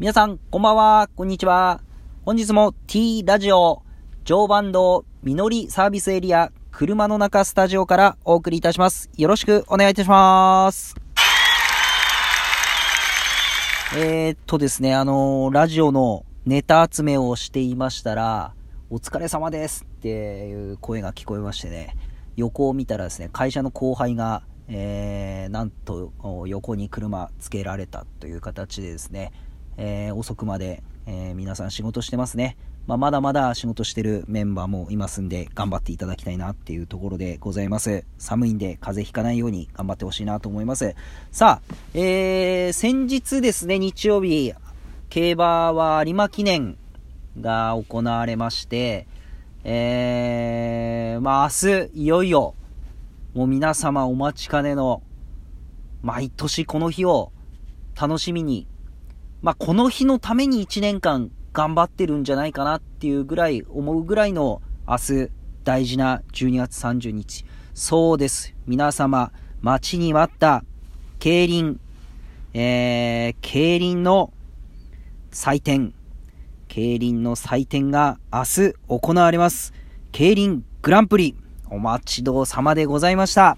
皆さん、こんばんは、こんにちは。本日も T ラジオ、常磐道、みのりサービスエリア、車の中スタジオからお送りいたします。よろしくお願いいたします。えー、っとですね、あのー、ラジオのネタ集めをしていましたら、お疲れ様ですっていう声が聞こえましてね、横を見たらですね、会社の後輩が、えー、なんと横に車つけられたという形でですね、えー、遅くまで、えー、皆さん仕事してますね。まあ、まだまだ仕事してるメンバーもいますんで、頑張っていただきたいなっていうところでございます。寒いんで風邪ひかないように頑張ってほしいなと思います。さあ、えー、先日ですね、日曜日、競馬は有馬記念が行われまして、えー、まあ明日、いよいよ、もう皆様お待ちかねの、毎年この日を楽しみに、まあこの日のために1年間頑張ってるんじゃないかなっていうぐらい、思うぐらいの明日、大事な12月30日。そうです。皆様、待ちに待った、競輪、えー、競輪の祭典、競輪の祭典が明日行われます。競輪グランプリ、お待ちどうさまでございました。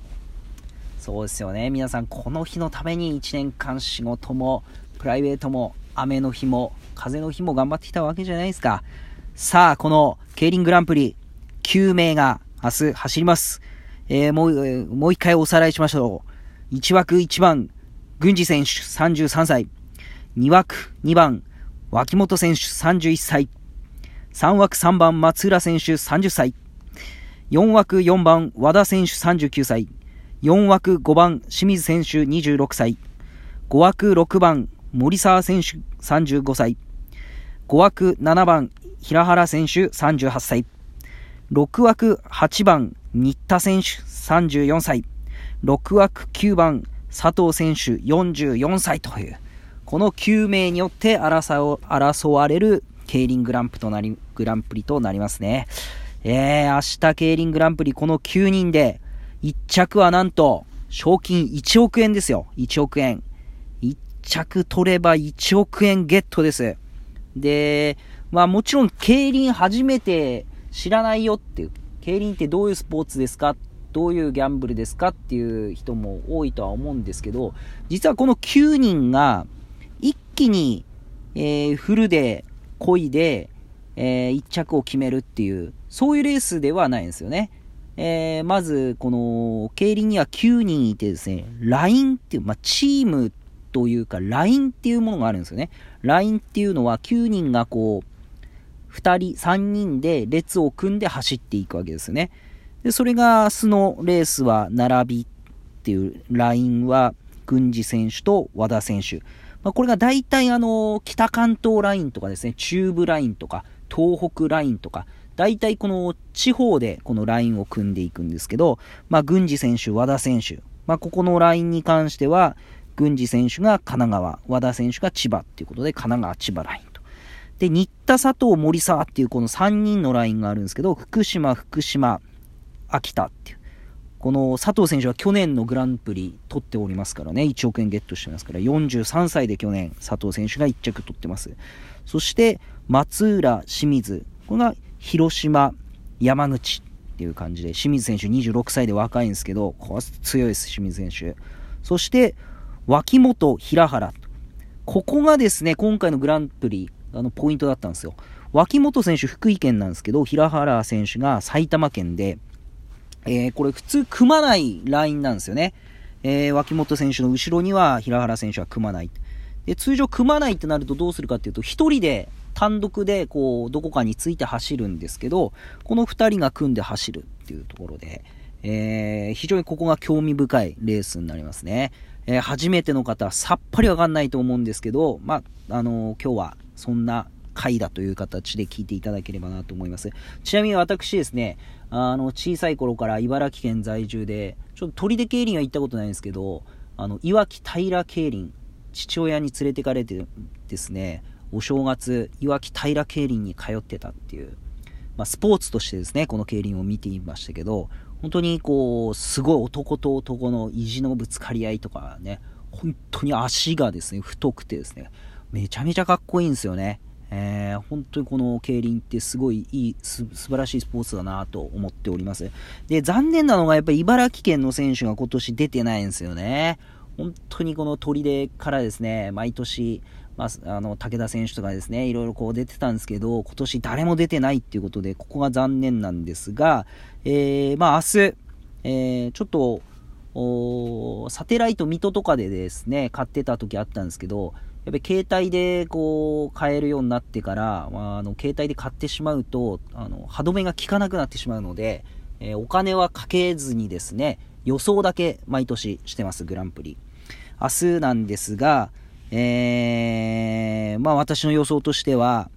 そうですよね。皆さん、この日のために1年間仕事も、プライベートも、雨の日も、風の日も頑張ってきたわけじゃないですか。さあ、この競輪グランプリ、9名が明日走ります。えー、もう、えー、もう一回おさらいしましょう。1枠1番、郡司選手33歳。2枠2番、脇本選手31歳。3枠3番、松浦選手30歳。4枠4番、和田選手39歳。4枠5番、清水選手26歳。5枠6番、森沢選手35歳。5枠7番、平原選手38歳。6枠8番、新田選手34歳。6枠9番、佐藤選手44歳という、この9名によって争われる競輪グランプとなり、グランプリとなりますね。えー、明日競輪グランプリこの9人で、1着はなんと、賞金1億円ですよ。1億円。着取れば1億円ゲットです。で、まあもちろん競輪初めて知らないよっていう、競輪ってどういうスポーツですか？どういうギャンブルですかっていう人も多いとは思うんですけど、実はこの9人が一気に、えー、フルで、恋で、えー、1着を決めるっていう、そういうレースではないんですよね。えー、まず、この、競輪には9人いてですね、LINE っていう、まあ、チームというか、LINE っていうものがあるんですよね。LINE っていうのは9人がこう、2人、3人で列を組んで走っていくわけですね。で、それが明日のレースは並びっていうラインは、郡司選手と和田選手。まあ、これが大体あの、北関東ラインとかですね、中部ラインとか、東北ラインとか、大体この地方でこのラインを組んでいくんですけど、まあ、郡司選手、和田選手、まあ、ここのラインに関しては、郡司選手が神奈川、和田選手が千葉っていうことで、神奈川、千葉ラインと。で、新田、佐藤、森沢っていうこの3人のラインがあるんですけど、福島、福島、秋田っていう。この佐藤選手は去年のグランプリ取っておりますからね、1億円ゲットしてますから、43歳で去年、佐藤選手が1着取ってます。そして、松浦、清水、これが広島、山口っていう感じで、清水選手26歳で若いんですけど、ここは強いです、清水選手。そして、脇本、平原。ここがですね、今回のグランプリ、あの、ポイントだったんですよ。脇本選手、福井県なんですけど、平原選手が埼玉県で、えー、これ普通組まないラインなんですよね。えー、脇本選手の後ろには平原選手は組まない。で、通常組まないってなるとどうするかっていうと、一人で単独でこう、どこかについて走るんですけど、この二人が組んで走るっていうところで、えー、非常にここが興味深いレースになりますね。えー、初めての方はさっぱりわかんないと思うんですけど、まあ、あのー、今日はそんな回だという形で聞いていただければなと思います。ちなみに私ですね、あの、小さい頃から茨城県在住で、ちょっと鳥出競輪は行ったことないんですけど、あの、いわき平競輪、父親に連れてかれてですね、お正月、いわき平競輪に通ってたっていう、まあ、スポーツとしてですね、この競輪を見ていましたけど、本当にこう、すごい男と男の意地のぶつかり合いとかね、本当に足がですね、太くてですね、めちゃめちゃかっこいいんですよね。えー、本当にこの競輪ってすごいいい、す素晴らしいスポーツだなと思っております。で、残念なのがやっぱり茨城県の選手が今年出てないんですよね。本当にこの砦からですね、毎年、まあ、あの、武田選手とかですね、いろいろこう出てたんですけど、今年誰も出てないっていうことで、ここが残念なんですが、えー、まあ明日、えー、ちょっと、サテライト水戸とかでですね、買ってた時あったんですけど、やっぱり携帯でこう買えるようになってから、まあ、あの携帯で買ってしまうとあの歯止めが効かなくなってしまうので、えー、お金はかけずにですね予想だけ毎年してますグランプリ。明日なんですが、えー、まあ私の予想としては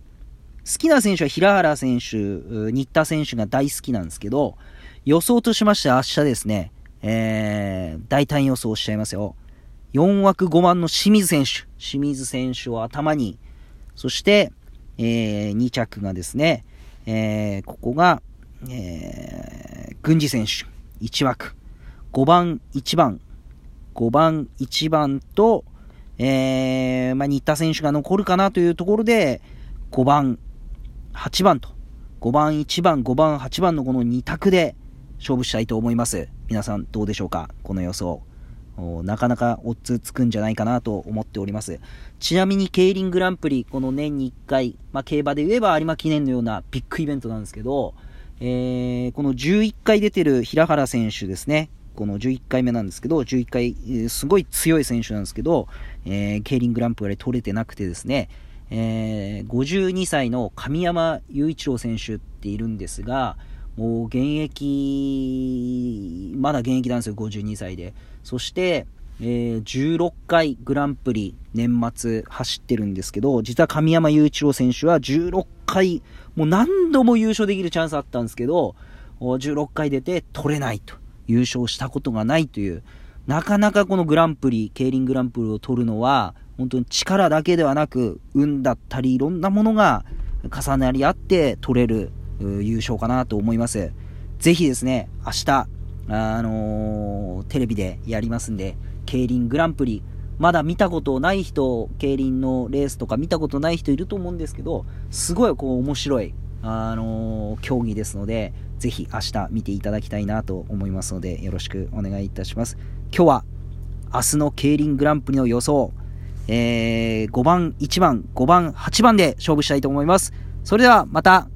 好きな選手は平原選手新田選手が大好きなんですけど予想としまして明日ですね、えー、大胆予想しちゃいますよ4枠5番の清水選手。清水選手を頭に、そして、えー、2着がですね、えー、ここが、えー、軍事選手、1枠。5番、1番、5番、1番と、えー、まあ、新田選手が残るかなというところで、5番、8番と、5番、1番、5番、8番のこの2択で勝負したいと思います。皆さんどうでしょうか？この予想。なかなかオッズつくんじゃないかなと思っております。ちなみに競輪グランプリ、この年に1回、まあ、競馬で言えば有馬記念のようなビッグイベントなんですけど、えー、この11回出てる平原選手ですね。この11回目なんですけど、11回、すごい強い選手なんですけど、えー、競輪グランプリ取れてなくてですね、えー、52歳の神山雄一郎選手っているんですが、もう現役、まだ現役なんですよ、52歳で。そして、えー、16回グランプリ年末走ってるんですけど、実は神山雄一郎選手は16回、もう何度も優勝できるチャンスあったんですけど、16回出て取れないと。優勝したことがないという、なかなかこのグランプリ、競輪グランプリを取るのは、本当に力だけではなく、運だったり、いろんなものが重なり合って取れる優勝かなと思います。ぜひですね、明日、あのー、テレビでやりますんで、競輪グランプリ、まだ見たことない人、競輪のレースとか見たことない人いると思うんですけど、すごいこう面白い、あの、競技ですので、ぜひ明日見ていただきたいなと思いますので、よろしくお願いいたします。今日は、明日の競輪グランプリの予想、えー、5番、1番、5番、8番で勝負したいと思います。それではまた